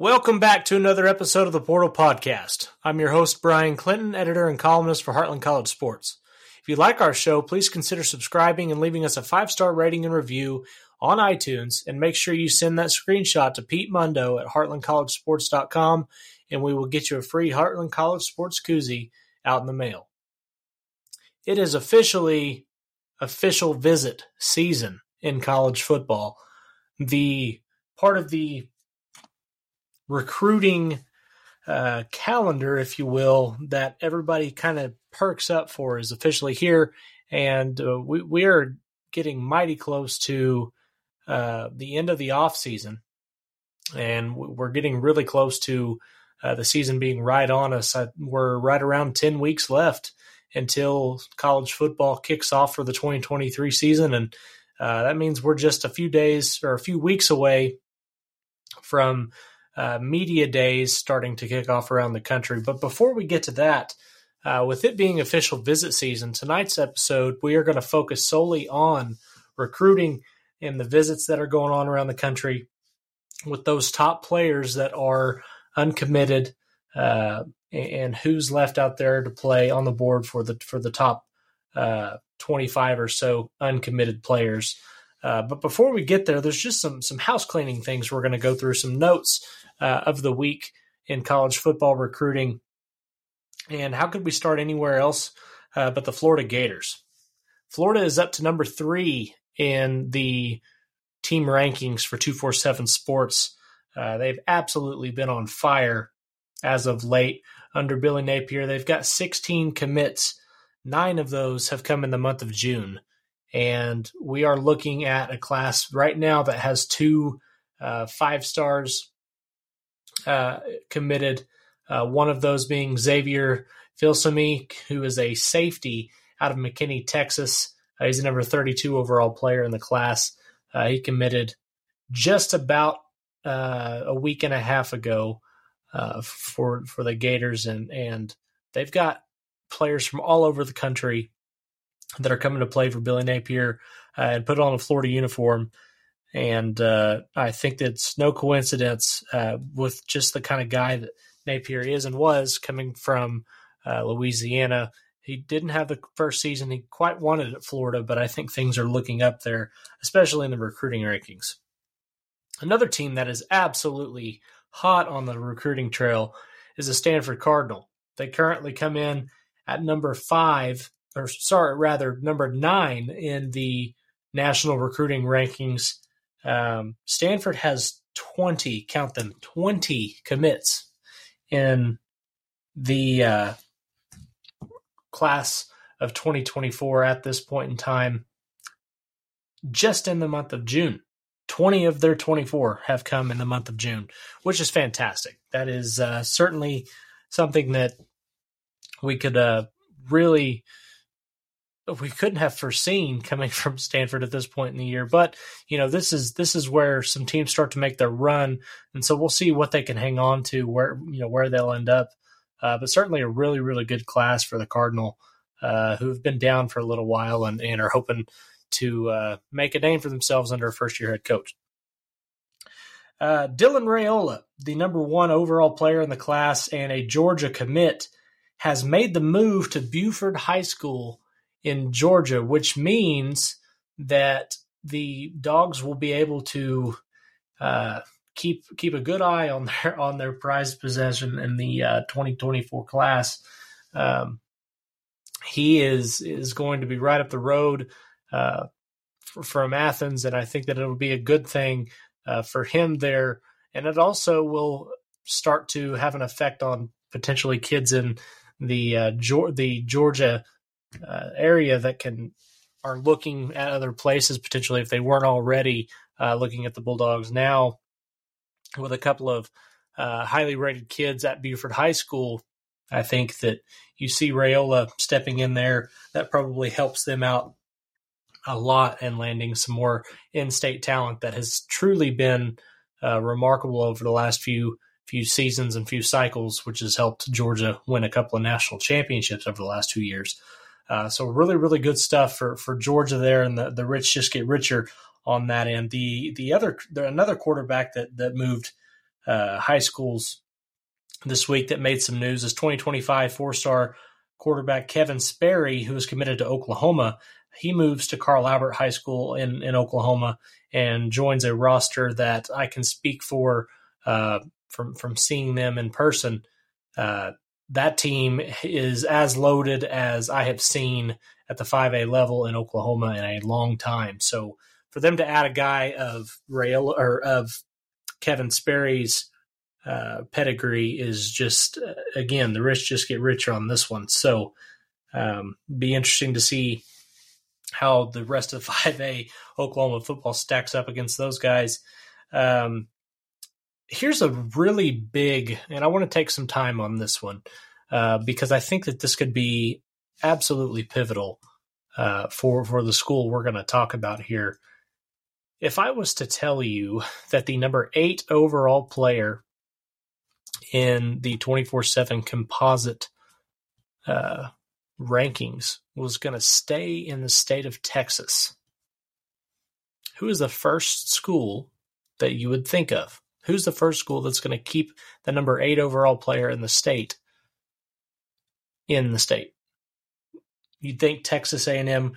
Welcome back to another episode of the Portal Podcast. I'm your host, Bryan Clinton, editor and columnist for Heartland College Sports. If you like our show, please consider subscribing and leaving us a five star rating and review on iTunes. And make sure you send that screenshot to Pete Mundo at heartlandcollegesports.com, and we will get you a free Heartland College Sports koozie out in the mail. It is officially official visit season in college football. The part of the recruiting uh, calendar, if you will, that everybody kind of perks up for is officially here, and uh, we we are getting mighty close to uh, the end of the off season, and we're getting really close to uh, the season being right on us. I, we're right around ten weeks left until college football kicks off for the 2023 season, and uh, that means we're just a few days or a few weeks away from uh, media days starting to kick off around the country. But before we get to that, uh, with it being official visit season, tonight's episode, we are going to focus solely on recruiting and the visits that are going on around the country with those top players that are uncommitted uh, and who's left out there to play on the board for the for the top uh, 25 or so uncommitted players. Uh, but before we get there, there's just some some house cleaning things we're going to go through, some notes uh, of the week in college football recruiting. And how could we start anywhere else uh, but the Florida Gators? Florida is up to number three in the team rankings for 247 Sports. Uh, they've absolutely been on fire as of late under Billy Napier. They've got 16 commits. Nine of those have come in the month of June. And we are looking at a class right now that has two uh, five stars uh, committed. Uh, one of those being Xavier Filsaime, who is a safety out of McKinney, Texas. Uh, he's the number 32 overall player in the class. Uh, he committed just about uh, a week and a half ago for for the Gators, and and they've got players from all over the country that are coming to play for Billy Napier and put on a Florida uniform. And uh, I think it's no coincidence uh, with just the kind of guy that Napier is and was coming from uh, Louisiana. He didn't have the first season he quite wanted at Florida, but I think things are looking up there, especially in the recruiting rankings. Another team that is absolutely hot on the recruiting trail is the Stanford Cardinal. They currently come in at number five, or sorry, rather number nine in the national recruiting rankings um, Stanford has 20, count them, 20 commits in the uh, class of 2024 at this point in time, just in the month of June. 20 of their 24 have come in the month of June, which is fantastic. That is uh, certainly something that we could uh, really we couldn't have foreseen coming from Stanford at this point in the year. But you know, this is this is where some teams start to make their run, and so we'll see what they can hang on to, where you know where they'll end up. Uh, but certainly a really really good class for the Cardinal, uh, who've been down for a little while and, and are hoping to uh, make a name for themselves under a first year head coach. Uh, Dylan Raiola, the number one overall player in the class and a Georgia commit, has made the move to Buford High School in Georgia, which means that the dogs will be able to uh, keep keep a good eye on their on their prized possession in the uh, 2024 class. Um, he is is going to be right up the road uh, from Athens, and I think that it'll be a good thing uh, for him there, and it also will start to have an effect on potentially kids in the uh, the Georgia uh, area that can are looking at other places potentially if they weren't already uh, looking at the Bulldogs now with a couple of uh, highly rated kids at Buford High School. I think that you see Raiola stepping in there. That probably helps them out a lot and landing some more in-state talent that has truly been uh, remarkable over the last few few seasons and few cycles, which has helped Georgia win a couple of national championships over the last two years. Uh, so really, really good stuff for for Georgia there, and the, the rich just get richer on that end. The the other the, another quarterback that that moved uh, high schools this week that made some news is 2025 four-star quarterback Kevin Sperry, who is committed to Oklahoma. He moves to Carl Albert High School in, in Oklahoma and joins a roster that I can speak for uh, from from seeing them in person. Uh, that team is as loaded as I have seen at the 5A level in Oklahoma in a long time. So for them to add a guy of Rail or of Kevin Sperry's uh, pedigree is just uh, again the rich just get richer on this one. So um, be interesting to see how the rest of 5A Oklahoma football stacks up against those guys. Um, here's a really big, and I want to take some time on this one uh, because I think that this could be absolutely pivotal uh, for for the school we're going to talk about here. If I was to tell you that the number eight overall player in the 24 7 composite uh, rankings was going to stay in the state of Texas, who is the first school that you would think of? Who's the first school that's going to keep the number eight overall player in the state in the state? You'd think Texas A&M